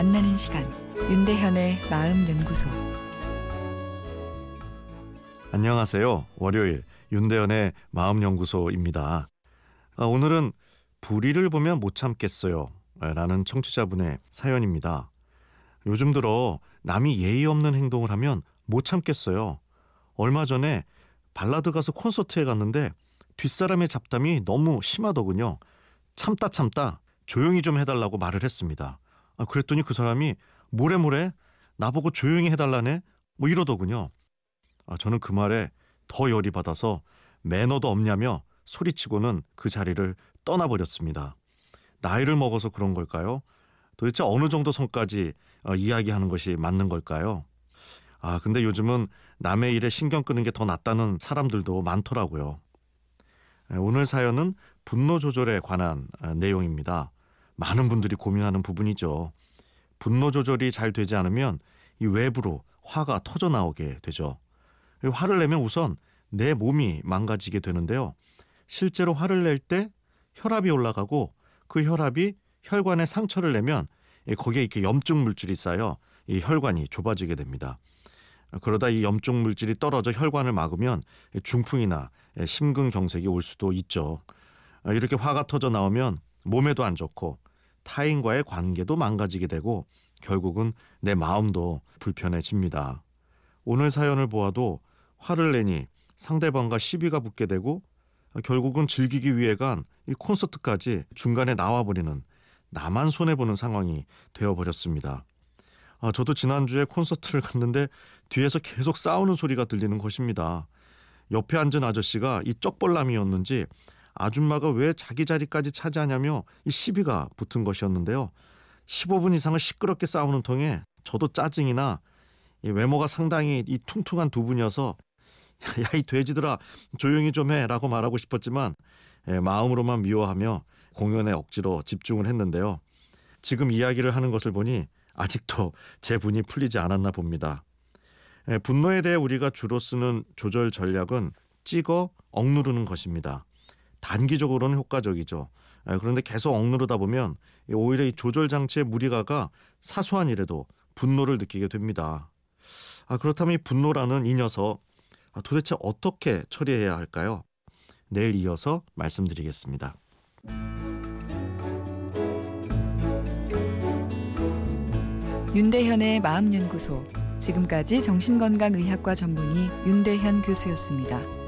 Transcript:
만나는 시간 윤대현의 마음 연구소 안녕하세요. 월요일 윤대현의 마음 연구소입니다. 아, 오늘은 불의를 보면 못 참겠어요. 라는 청취자분의 사연입니다. 요즘 들어 남이 예의 없는 행동을 하면 못 참겠어요. 얼마 전에 발라드 가수 콘서트에 갔는데 뒷사람의 잡담이 너무 심하더군요. 참다 참다 조용히 좀 해달라고 말을 했습니다. 아, 그랬더니 그 사람이 모래모래 나보고 조용히 해달라네 뭐 이러더군요. 아, 저는 그 말에 더 열이 받아서 매너도 없냐며 소리치고는 그 자리를 떠나버렸습니다. 나이를 먹어서 그런 걸까요? 도대체 어느 정도 선까지 어, 이야기하는 것이 맞는 걸까요? 아, 근데 요즘은 남의 일에 신경 끄는 게 더 낫다는 사람들도 많더라고요. 오늘 사연은 분노 조절에 관한 아, 내용입니다. 많은 분들이 고민하는 부분이죠. 분노 조절이 잘 되지 않으면 이 외부로 화가 터져 나오게 되죠. 화를 내면 우선 내 몸이 망가지게 되는데요. 실제로 화를 낼 때 혈압이 올라가고 그 혈압이 혈관에 상처를 내면 거기에 이렇게 염증 물질이 쌓여 이 혈관이 좁아지게 됩니다. 그러다 이 염증 물질이 떨어져 혈관을 막으면 중풍이나 심근경색이 올 수도 있죠. 이렇게 화가 터져 나오면 몸에도 안 좋고 타인과의 관계도 망가지게 되고 결국은 내 마음도 불편해집니다. 오늘 사연을 보아도 화를 내니 상대방과 시비가 붙게 되고 결국은 즐기기 위해 간 이 콘서트까지 중간에 나와버리는 나만 손해보는 상황이 되어버렸습니다. 아, 저도 지난주에 콘서트를 갔는데 뒤에서 계속 싸우는 소리가 들리는 것입니다. 옆에 앉은 아저씨가 이 쩍벌남이었는지 아줌마가 왜 자기 자리까지 차지하냐며 이 시비가 붙은 것이었는데요. 15분 이상을 시끄럽게 싸우는 통에 저도 짜증이나 이 외모가 상당히 이 퉁퉁한 두 분이어서 야 이 돼지들아 조용히 좀 해라고 말하고 싶었지만 예, 마음으로만 미워하며 공연에 억지로 집중을 했는데요. 지금 이야기를 하는 것을 보니 아직도 제 분이 풀리지 않았나 봅니다. 예, 분노에 대해 우리가 주로 쓰는 조절 전략은 찍어 억누르는 것입니다. 단기적으로는 효과적이죠. 예, 그런데 계속 억누르다 보면 오히려 이 조절 장치의 무리가가 사소한 일에도 분노를 느끼게 됩니다. 아, 그렇다면 이 분노라는 이 녀석 아, 도대체 어떻게 처리해야 할까요? 내일 이어서 말씀드리겠습니다. 윤대현의 마음연구소 지금까지 정신건강의학과 전문의 윤대현 교수였습니다.